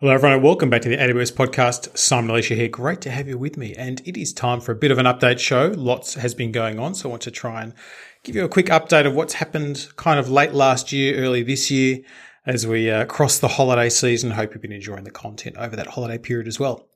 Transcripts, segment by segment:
Hello, everyone, welcome back to the AWS podcast. Simon Elisha here. Great to have you with me. And it is time for a bit of an update show. Lots has been going on, so I want to try and give you a quick update of what's happened kind of late last year, early this year, as we uh, cross the holiday season. Hope you've been enjoying the content over that holiday period as well.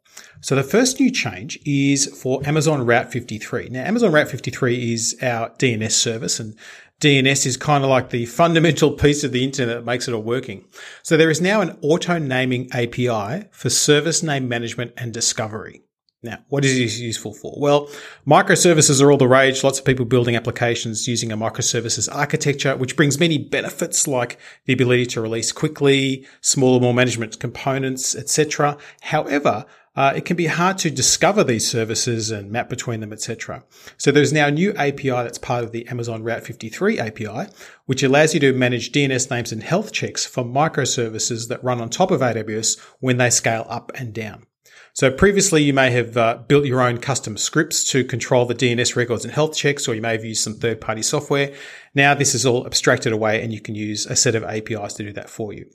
So the first new change is for Amazon Route 53. Now, Amazon Route 53 is our DNS service, and DNS is kind of like the fundamental piece of the internet that makes it all working. So there is now an auto naming API for service name management and discovery. Now, what is this useful for? Well, microservices are all the rage. Lots of people building applications using a microservices architecture, which brings many benefits like the ability to release quickly, smaller, more management components, etc. However, uh, it can be hard to discover these services and map between them, etc. So there's now a new API that's part of the Amazon Route 53 API, which allows you to manage DNS names and health checks for microservices that run on top of AWS when they scale up and down. So previously you may have uh, built your own custom scripts to control the DNS records and health checks, or you may have used some third party software. Now this is all abstracted away and you can use a set of APIs to do that for you.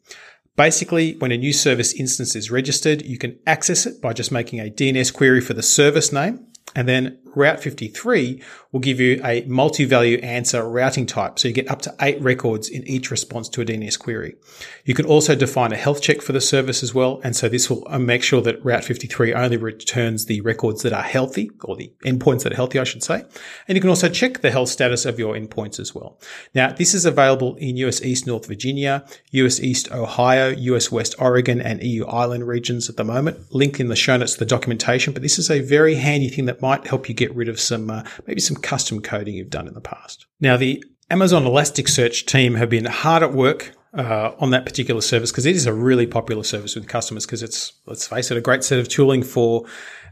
Basically, when a new service instance is registered, you can access it by just making a DNS query for the service name and then Route 53 will give you a multi-value answer routing type. So you get up to eight records in each response to a DNS query. You can also define a health check for the service as well. And so this will uh, make sure that Route 53 only returns the records that are healthy or the endpoints that are healthy, I should say. And you can also check the health status of your endpoints as well. Now, this is available in US East North Virginia, US East Ohio, US West Oregon, and EU Ireland regions at the moment. Link in the show notes to the documentation, but this is a very handy thing that might help you get rid of some, uh, maybe some custom coding you've done in the past. Now, the Amazon Elasticsearch team have been hard at work uh, on that particular service because it is a really popular service with customers because it's, let's face it, a great set of tooling for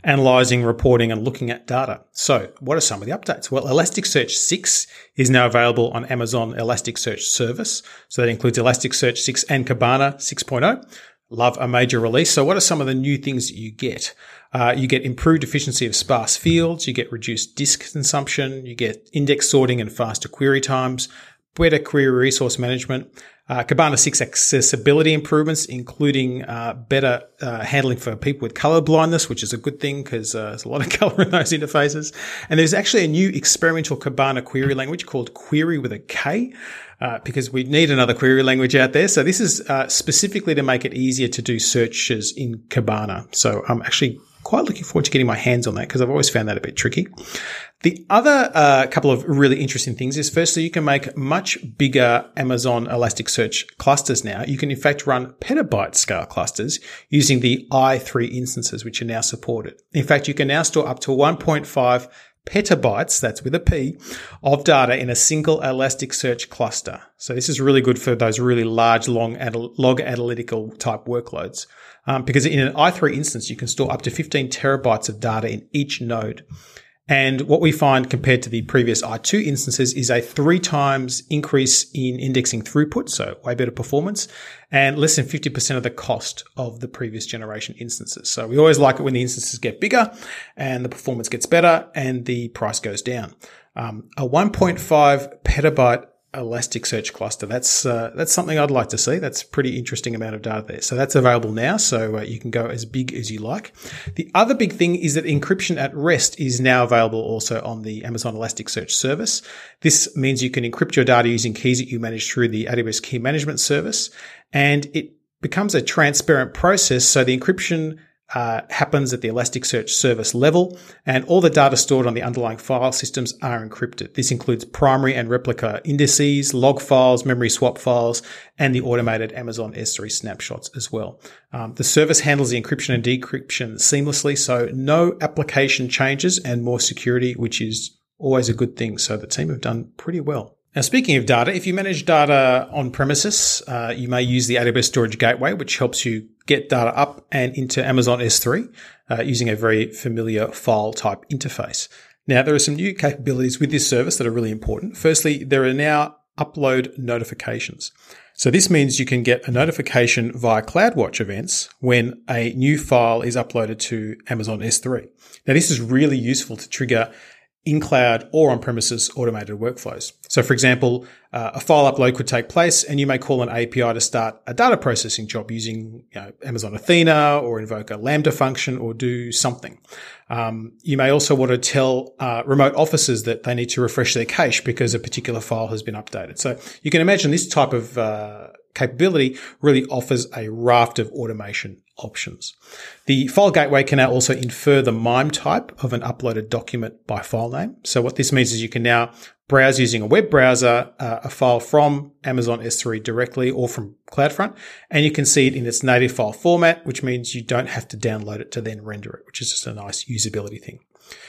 analyzing, reporting, and looking at data. So, what are some of the updates? Well, Elasticsearch 6 is now available on Amazon Elasticsearch Service. So, that includes Elasticsearch 6 and Kibana 6.0. Love a major release. So, what are some of the new things that you get? Uh, you get improved efficiency of sparse fields. You get reduced disk consumption. You get index sorting and faster query times, better query resource management, uh, Kibana 6 accessibility improvements, including uh, better uh, handling for people with color blindness, which is a good thing because uh, there's a lot of color in those interfaces. And there's actually a new experimental Kibana query language called Kuery with a K. Uh, because we need another query language out there. So this is uh, specifically to make it easier to do searches in Kibana. So I'm actually quite looking forward to getting my hands on that because I've always found that a bit tricky. The other uh, couple of really interesting things is firstly, you can make much bigger Amazon Elasticsearch clusters now. You can in fact run petabyte scale clusters using the i3 instances, which are now supported. In fact, you can now store up to 1.5 petabytes, that's with a P, of data in a single Elasticsearch cluster. So this is really good for those really large, long log analytical type workloads. Um, because in an i3 instance, you can store up to 15 terabytes of data in each node. And what we find compared to the previous i2 instances is a three times increase in indexing throughput, so way better performance, and less than 50% of the cost of the previous generation instances. So we always like it when the instances get bigger and the performance gets better and the price goes down. Um, a 1.5 petabyte Elasticsearch cluster. That's uh, that's something I'd like to see. That's pretty interesting amount of data there. So that's available now. So uh, you can go as big as you like. The other big thing is that encryption at rest is now available also on the Amazon Elasticsearch service. This means you can encrypt your data using keys that you manage through the AWS Key Management Service, and it becomes a transparent process. So the encryption uh, happens at the Elasticsearch service level, and all the data stored on the underlying file systems are encrypted. This includes primary and replica indices, log files, memory swap files, and the automated Amazon S3 snapshots as well. Um, the service handles the encryption and decryption seamlessly, so no application changes and more security, which is always a good thing. So the team have done pretty well. Now, speaking of data, if you manage data on premises, uh, you may use the AWS Storage Gateway, which helps you get data up and into Amazon S3 uh, using a very familiar file type interface. Now, there are some new capabilities with this service that are really important. Firstly, there are now upload notifications. So this means you can get a notification via CloudWatch events when a new file is uploaded to Amazon S3. Now, this is really useful to trigger in cloud or on premises automated workflows. So, for example, uh, a file upload could take place and you may call an API to start a data processing job using you know, Amazon Athena or invoke a Lambda function or do something. Um, you may also want to tell uh, remote offices that they need to refresh their cache because a particular file has been updated. So you can imagine this type of uh, capability really offers a raft of automation options. The file gateway can now also infer the MIME type of an uploaded document by file name. So what this means is you can now browse using a web browser uh, a file from Amazon S3 directly or from CloudFront, and you can see it in its native file format, which means you don't have to download it to then render it, which is just a nice usability thing.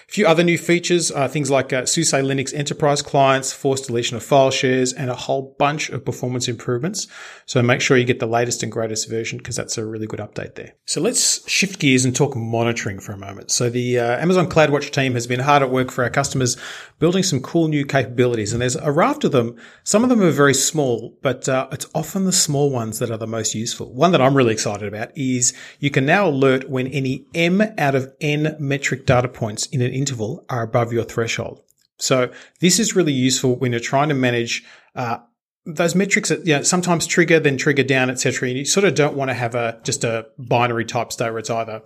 A few other new features are things like uh, SUSE Linux enterprise clients, forced deletion of file shares, and a whole bunch of performance improvements. So make sure you get the latest and greatest version because that's a really good update there. So let's shift gears and talk monitoring for a moment. So the uh, Amazon CloudWatch team has been hard at work for our customers building some cool new capabilities, and there's a raft of them. Some of them are very small, but uh, it's often the small ones that are the most useful. One that I'm really excited about is you can now alert when any M out of N metric data points in an interval are above your threshold. So this is really useful when you're trying to manage uh, those metrics that you know, sometimes trigger, then trigger down, etc. And you sort of don't want to have a just a binary type state where it's either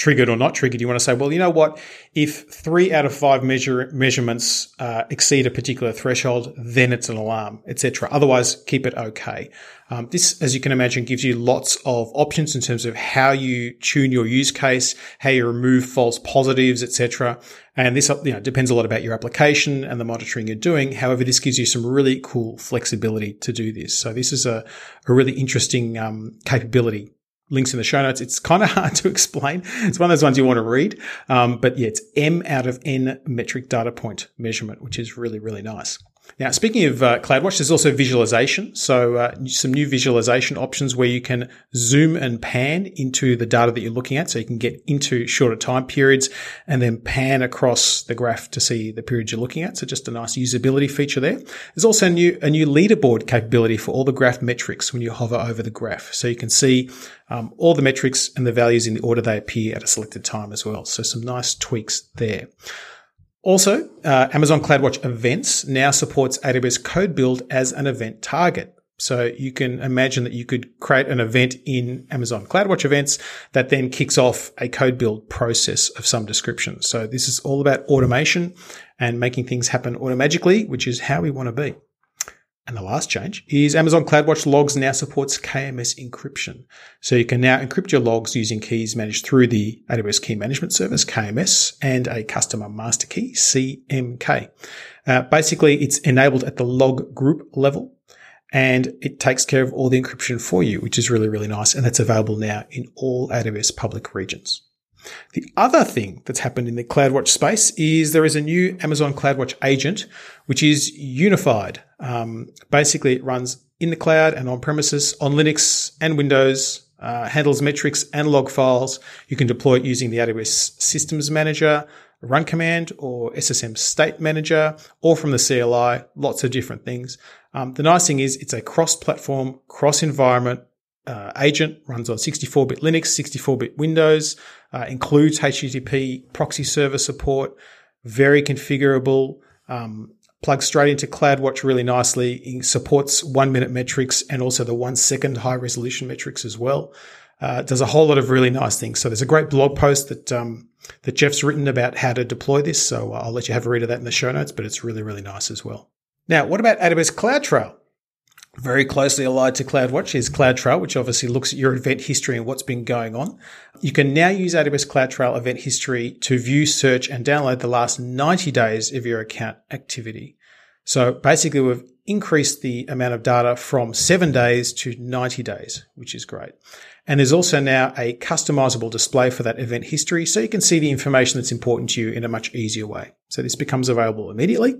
triggered or not triggered, you want to say, well, you know what? If three out of five measure, measurements uh, exceed a particular threshold, then it's an alarm, etc. Otherwise, keep it okay. Um, this, as you can imagine, gives you lots of options in terms of how you tune your use case, how you remove false positives, etc. And this, you know, depends a lot about your application and the monitoring you're doing. However, this gives you some really cool flexibility to do this. So this is a, a really interesting um, capability links in the show notes. It's kind of hard to explain. It's one of those ones you want to read. Um, but yeah, it's M out of N metric data point measurement, which is really, really nice. Now, speaking of uh, CloudWatch, there's also visualization. So, uh, some new visualization options where you can zoom and pan into the data that you're looking at. So you can get into shorter time periods and then pan across the graph to see the period you're looking at. So just a nice usability feature there. There's also a new, a new leaderboard capability for all the graph metrics when you hover over the graph. So you can see um, all the metrics and the values in the order they appear at a selected time as well. So some nice tweaks there. Also, uh, Amazon CloudWatch Events now supports AWS Code Build as an event target. So you can imagine that you could create an event in Amazon CloudWatch events that then kicks off a code build process of some description. So this is all about automation and making things happen automatically, which is how we want to be. And the last change is Amazon CloudWatch Logs now supports KMS encryption. So you can now encrypt your logs using keys managed through the AWS Key Management Service, KMS, and a customer master key, CMK. Uh, basically, it's enabled at the log group level and it takes care of all the encryption for you, which is really, really nice. And that's available now in all AWS public regions. The other thing that's happened in the CloudWatch space is there is a new Amazon CloudWatch agent, which is unified. Um, basically, it runs in the cloud and on premises on Linux and Windows, uh, handles metrics and log files. You can deploy it using the AWS Systems Manager, Run Command, or SSM State Manager, or from the CLI. Lots of different things. Um, the nice thing is it's a cross-platform, cross-environment uh, agent. Runs on 64-bit Linux, 64-bit Windows uh, includes HTTP proxy server support, very configurable, um, plugs straight into CloudWatch really nicely. Supports one minute metrics and also the one second high resolution metrics as well. Uh, does a whole lot of really nice things. So there's a great blog post that um, that Jeff's written about how to deploy this. So I'll let you have a read of that in the show notes, but it's really really nice as well. Now, what about AWS CloudTrail? Very closely allied to CloudWatch is CloudTrail, which obviously looks at your event history and what's been going on. You can now use AWS CloudTrail event history to view, search, and download the last 90 days of your account activity. So basically, we've increased the amount of data from seven days to 90 days, which is great. And there's also now a customizable display for that event history so you can see the information that's important to you in a much easier way. So this becomes available immediately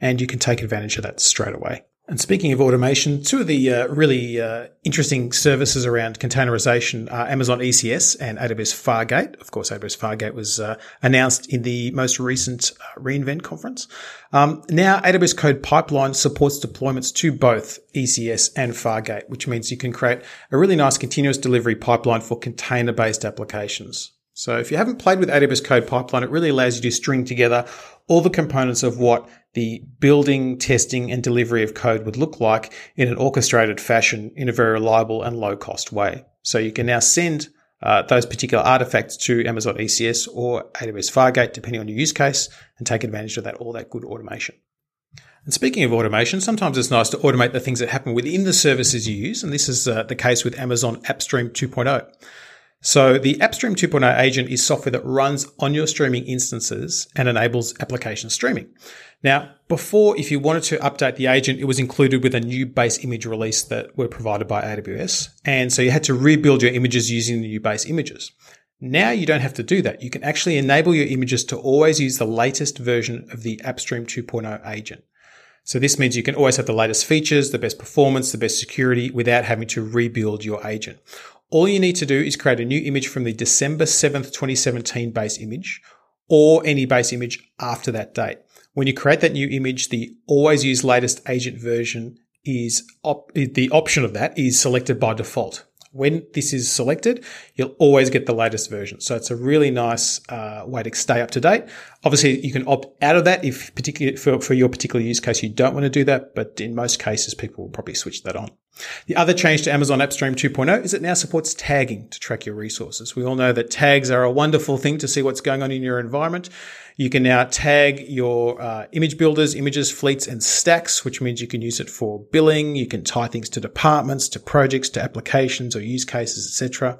and you can take advantage of that straight away. And speaking of automation, two of the uh, really uh, interesting services around containerization are Amazon ECS and AWS Fargate. Of course, AWS Fargate was uh, announced in the most recent uh, re:Invent conference. Um, now, AWS Code Pipeline supports deployments to both ECS and Fargate, which means you can create a really nice continuous delivery pipeline for container-based applications. So if you haven't played with AWS Code Pipeline, it really allows you to string together all the components of what the building, testing, and delivery of code would look like in an orchestrated fashion in a very reliable and low cost way. So you can now send uh, those particular artifacts to Amazon ECS or AWS Fargate, depending on your use case, and take advantage of that all that good automation. And speaking of automation, sometimes it's nice to automate the things that happen within the services you use, and this is uh, the case with Amazon AppStream 2.0. So the AppStream 2.0 agent is software that runs on your streaming instances and enables application streaming. Now, before, if you wanted to update the agent, it was included with a new base image release that were provided by AWS. And so you had to rebuild your images using the new base images. Now you don't have to do that. You can actually enable your images to always use the latest version of the AppStream 2.0 agent. So this means you can always have the latest features, the best performance, the best security without having to rebuild your agent. All you need to do is create a new image from the December 7th, 2017 base image or any base image after that date. When you create that new image, the always use latest agent version is op- the option of that is selected by default. When this is selected, you'll always get the latest version. So it's a really nice uh, way to stay up to date. Obviously, you can opt out of that if particularly for, for your particular use case you don't want to do that, but in most cases, people will probably switch that on. The other change to Amazon AppStream 2.0 is it now supports tagging to track your resources. We all know that tags are a wonderful thing to see what's going on in your environment. You can now tag your uh, image builders, images, fleets, and stacks, which means you can use it for billing. You can tie things to departments, to projects, to applications or use cases, etc.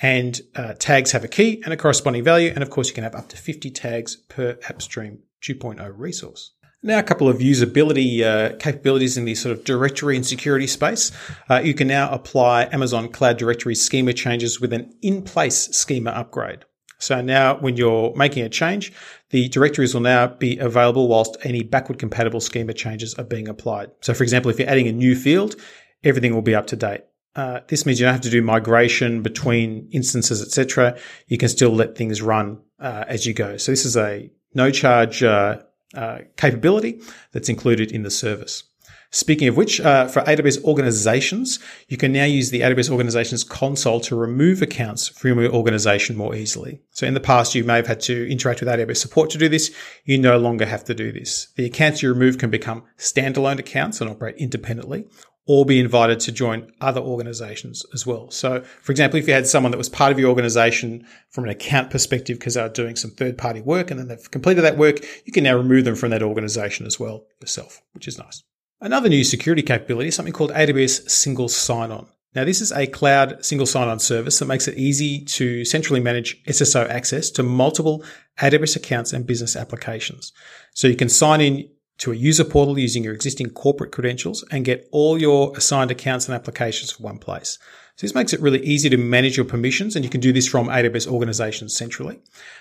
And uh, tags have a key and a corresponding value. And of course, you can have up to 50 tags per AppStream 2.0 resource. Now, a couple of usability uh, capabilities in the sort of directory and security space. Uh, you can now apply Amazon Cloud Directory schema changes with an in-place schema upgrade. So now when you're making a change, the directories will now be available whilst any backward compatible schema changes are being applied. So for example, if you're adding a new field, everything will be up to date. Uh, this means you don't have to do migration between instances, etc. You can still let things run uh, as you go. So this is a no charge uh, uh, capability that's included in the service. Speaking of which, uh, for AWS organizations, you can now use the AWS organizations console to remove accounts from your organization more easily. So in the past, you may have had to interact with AWS support to do this. You no longer have to do this. The accounts you remove can become standalone accounts and operate independently or be invited to join other organizations as well. So, for example, if you had someone that was part of your organization from an account perspective because they are doing some third party work and then they've completed that work, you can now remove them from that organization as well yourself, which is nice. Another new security capability is something called AWS Single Sign On. Now, this is a cloud single sign on service that makes it easy to centrally manage SSO access to multiple AWS accounts and business applications. So you can sign in to a user portal using your existing corporate credentials and get all your assigned accounts and applications from one place. So this makes it really easy to manage your permissions and you can do this from AWS organizations centrally.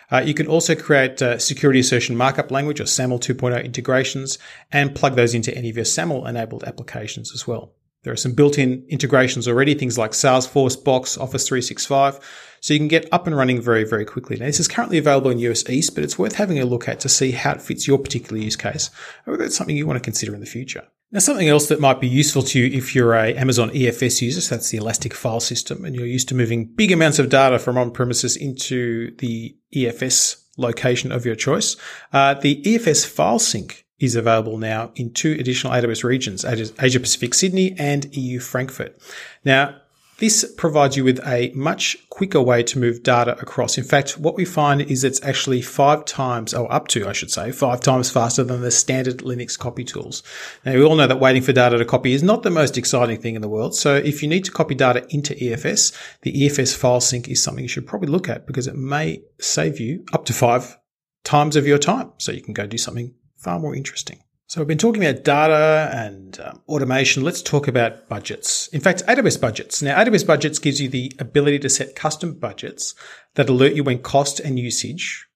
Uh, you can also create uh, security assertion markup language or SAML 2.0 integrations and plug those into any of your SAML enabled applications as well. There are some built-in integrations already, things like Salesforce, Box, Office 365. So you can get up and running very, very quickly. Now, this is currently available in US East, but it's worth having a look at to see how it fits your particular use case, or whether it's something you want to consider in the future. Now, something else that might be useful to you if you're a Amazon EFS user, so that's the Elastic File System, and you're used to moving big amounts of data from on-premises into the EFS location of your choice. Uh, the EFS file sync is available now in two additional AWS regions, Asia Pacific Sydney and EU Frankfurt. Now, this provides you with a much quicker way to move data across. In fact, what we find is it's actually five times, or up to, I should say, five times faster than the standard Linux copy tools. Now, we all know that waiting for data to copy is not the most exciting thing in the world. So if you need to copy data into EFS, the EFS file sync is something you should probably look at because it may save you up to five times of your time. So you can go do something far more interesting. So we've been talking about data and um, automation. Let's talk about budgets. In fact, AWS budgets. Now, AWS budgets gives you the ability to set custom budgets that alert you when cost and usage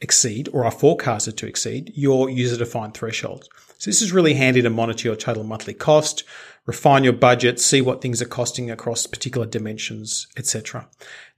exceed or are forecasted to exceed your user defined thresholds. So this is really handy to monitor your total monthly cost, refine your budget, see what things are costing across particular dimensions, etc.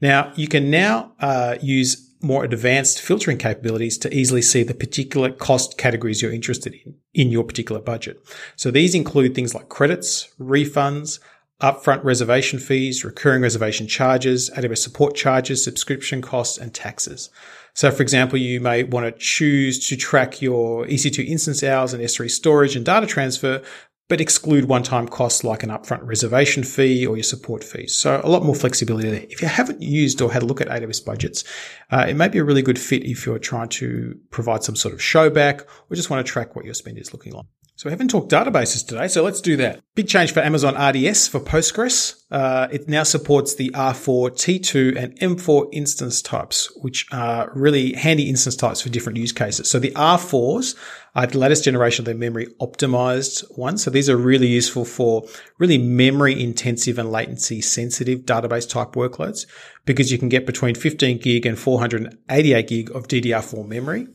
Now you can now uh, use more advanced filtering capabilities to easily see the particular cost categories you're interested in in your particular budget. So these include things like credits, refunds, upfront reservation fees, recurring reservation charges, AWS support charges, subscription costs, and taxes. So for example, you may want to choose to track your EC2 instance hours and S3 storage and data transfer, but exclude one-time costs like an upfront reservation fee or your support fees. So a lot more flexibility there. If you haven't used or had a look at AWS budgets, uh, it may be a really good fit if you're trying to provide some sort of showback or just want to track what your spend is looking like. So we haven't talked databases today, so let's do that. Big change for Amazon RDS for Postgres. Uh, it now supports the R4, T2, and M4 instance types, which are really handy instance types for different use cases. So the R4s are the latest generation of the memory optimized ones. So these are really useful for really memory intensive and latency sensitive database type workloads because you can get between 15 gig and 488 gig of DDR4 memory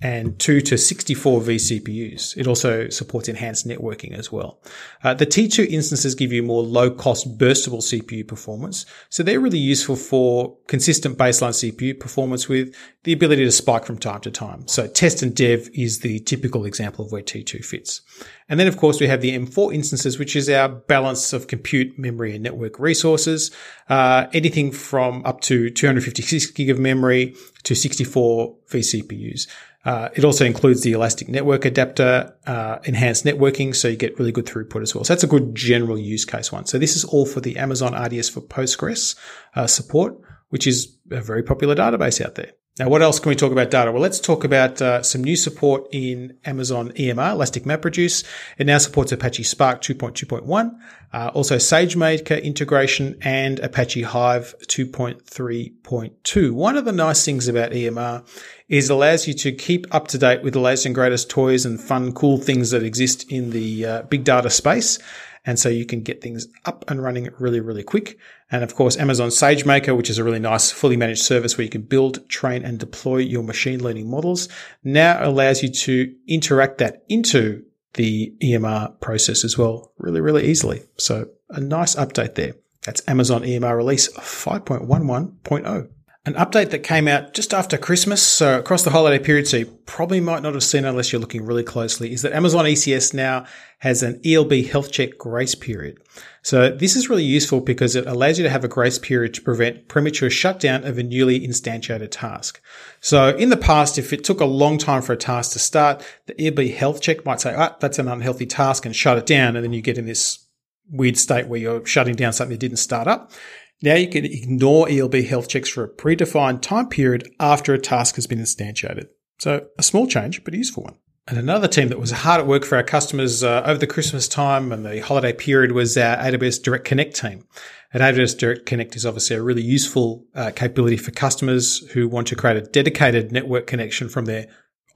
and 2 to 64 vCPUs. It also supports enhanced networking as well. Uh, the T2 instances give you more low cost burstable CPU performance. So they're really useful for consistent baseline CPU performance with the ability to spike from time to time. So test and dev is the typical example of where T2 fits. And then of course we have the M4 instances, which is our balance of compute, memory and network resources. Uh, anything from up to 256 gig of memory to 64 vCPUs. Uh, it also includes the Elastic Network Adapter, uh, enhanced networking, so you get really good throughput as well. So that's a good general use case one. So this is all for the Amazon RDS for Postgres uh, support, which is a very popular database out there. Now, what else can we talk about data? Well, let's talk about uh, some new support in Amazon EMR, Elastic MapReduce. It now supports Apache Spark 2.2.1, uh, also SageMaker integration and Apache Hive 2.3.2. One of the nice things about EMR is it allows you to keep up to date with the latest and greatest toys and fun, cool things that exist in the uh, big data space. And so you can get things up and running really, really quick. And of course, Amazon SageMaker, which is a really nice fully managed service where you can build, train and deploy your machine learning models now allows you to interact that into the EMR process as well really, really easily. So a nice update there. That's Amazon EMR release 5.11.0 an update that came out just after Christmas, so across the holiday period, so you probably might not have seen unless you're looking really closely, is that Amazon ECS now has an ELB health check grace period. So this is really useful because it allows you to have a grace period to prevent premature shutdown of a newly instantiated task. So in the past, if it took a long time for a task to start, the ELB health check might say, ah, that's an unhealthy task and shut it down. And then you get in this weird state where you're shutting down something that didn't start up. Now you can ignore ELB health checks for a predefined time period after a task has been instantiated. So a small change, but a useful one. And another team that was hard at work for our customers uh, over the Christmas time and the holiday period was our AWS Direct Connect team. And AWS Direct Connect is obviously a really useful uh, capability for customers who want to create a dedicated network connection from their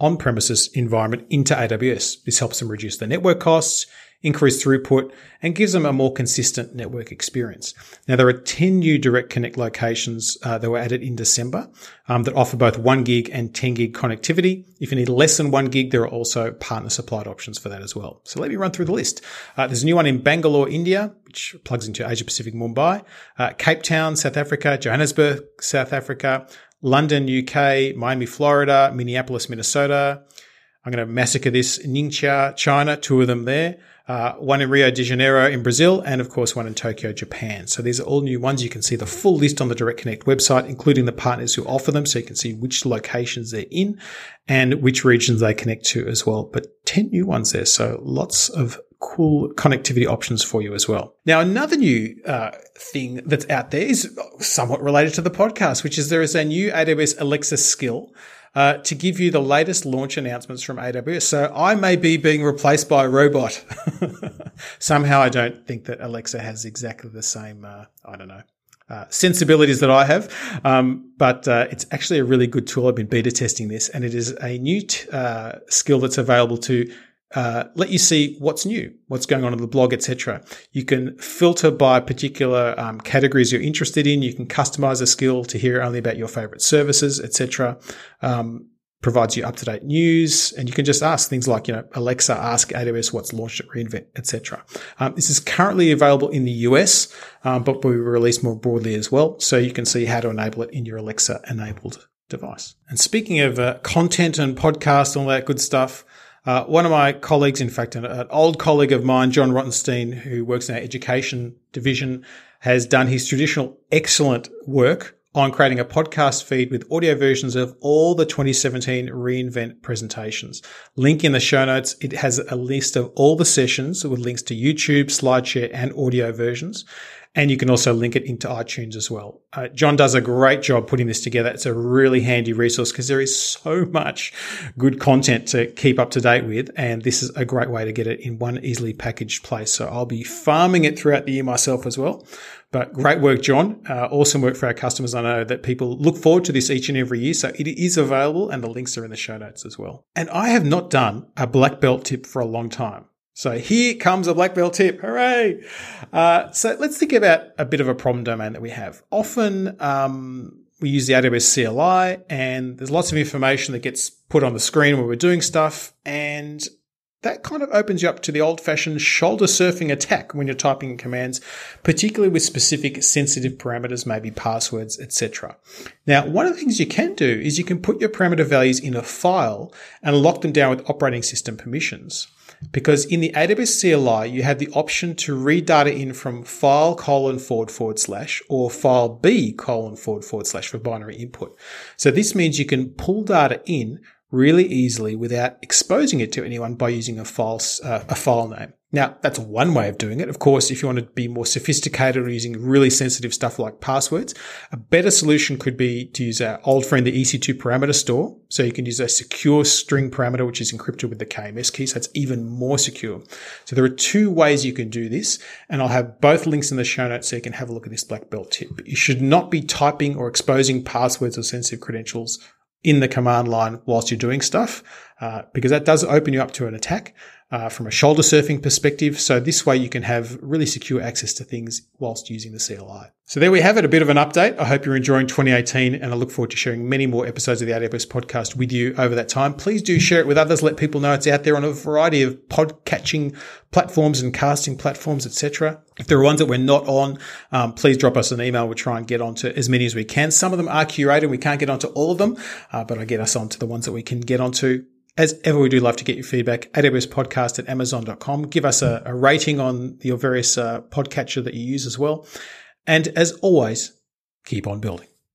on-premises environment into AWS. This helps them reduce their network costs, increase throughput, and gives them a more consistent network experience. Now, there are 10 new Direct Connect locations uh, that were added in December um, that offer both 1 gig and 10 gig connectivity. If you need less than 1 gig, there are also partner supplied options for that as well. So let me run through the list. Uh, there's a new one in Bangalore, India, which plugs into Asia Pacific Mumbai, uh, Cape Town, South Africa, Johannesburg, South Africa, London, UK, Miami, Florida, Minneapolis, Minnesota. I'm going to massacre this. Ningxia, China, two of them there uh, one in Rio de Janeiro in Brazil, and of course one in Tokyo, Japan. So these are all new ones. You can see the full list on the Direct Connect website, including the partners who offer them, so you can see which locations they're in and which regions they connect to as well. But 10 new ones there, so lots of cool connectivity options for you as well. Now, another new uh, thing that's out there is somewhat related to the podcast, which is there is a new AWS Alexa skill uh, to give you the latest launch announcements from AWS. So I may be being replaced by a robot. Somehow I don't think that Alexa has exactly the same, uh, I don't know, uh, sensibilities that I have. Um, but uh, it's actually a really good tool. I've been beta testing this, and it is a new t- uh, skill that's available to uh, let you see what's new, what's going on in the blog, etc. You can filter by particular um, categories you're interested in. You can customize a skill to hear only about your favorite services, etc. Um, provides you up to date news, and you can just ask things like, you know, Alexa, ask AWS what's launched at re:Invent, etc. Um, this is currently available in the US, um, but we will release more broadly as well, so you can see how to enable it in your Alexa enabled device. And speaking of uh, content and podcast, and all that good stuff. Uh, one of my colleagues, in fact, an, an, old colleague of mine, John Rottenstein, who works in our education division, has done his traditional excellent work on creating a podcast feed with audio versions of all the 2017 re:Invent presentations. Link in the show notes. It has a list of all the sessions with links to YouTube, SlideShare, and audio versions. And you can also link it into iTunes as well. Uh, John does a great job putting this together. It's a really handy resource because there is so much good content to keep up to date with. And this is a great way to get it in one easily packaged place. So I'll be farming it throughout the year myself as well. But great work, John. Uh, awesome work for our customers. I know that people look forward to this each and every year. So it is available and the links are in the show notes as well. And I have not done a black belt tip for a long time. So here comes a black belt tip. Hooray. Uh, so let's think about a bit of a problem domain that we have. Often, um, we use the AWS CLI and there's lots of information that gets put on the screen when we're doing stuff. And that kind of opens you up to the old fashioned shoulder surfing attack when you're typing commands, particularly with specific sensitive parameters, maybe passwords, etc. Now, one of the things you can do is you can put your parameter values in a file and lock them down with operating system permissions because in the AWS CLI, you have the option to read data in from file colon forward forward slash or file B colon forward forward slash for binary input. So this means you can pull data in really easily without exposing it to anyone by using a file, uh, a file name. Now, that's one way of doing it. Of course, if you want to be more sophisticated or using really sensitive stuff like passwords, a better solution could be to use our old friend, the EC2 parameter store. So you can use a secure string parameter, which is encrypted with the KMS key. So it's even more secure. So there are two ways you can do this. And I'll have both links in the show notes so you can have a look at this black belt tip. You should not be typing or exposing passwords or sensitive credentials in the command line whilst you're doing stuff, uh, because that does open you up to an attack uh, from a shoulder surfing perspective. So this way you can have really secure access to things whilst using the CLI. So there we have it, a bit of an update. I hope you're enjoying 2018 and I look forward to sharing many more episodes of the AWS podcast with you over that time. Please do share it with others. Let people know it's out there on a variety of pod catching platforms and casting platforms, etc. If there are ones that we're not on, um, please drop us an email. We'll try and get onto as many as we can. Some of them are curated. We can't get onto all of them, uh, but I get us onto the ones that we can get onto. As ever, we do love to get your feedback. AWS podcast at amazon.com. Give us a, a rating on your various uh, podcatcher that you use as well. And as always, keep on building.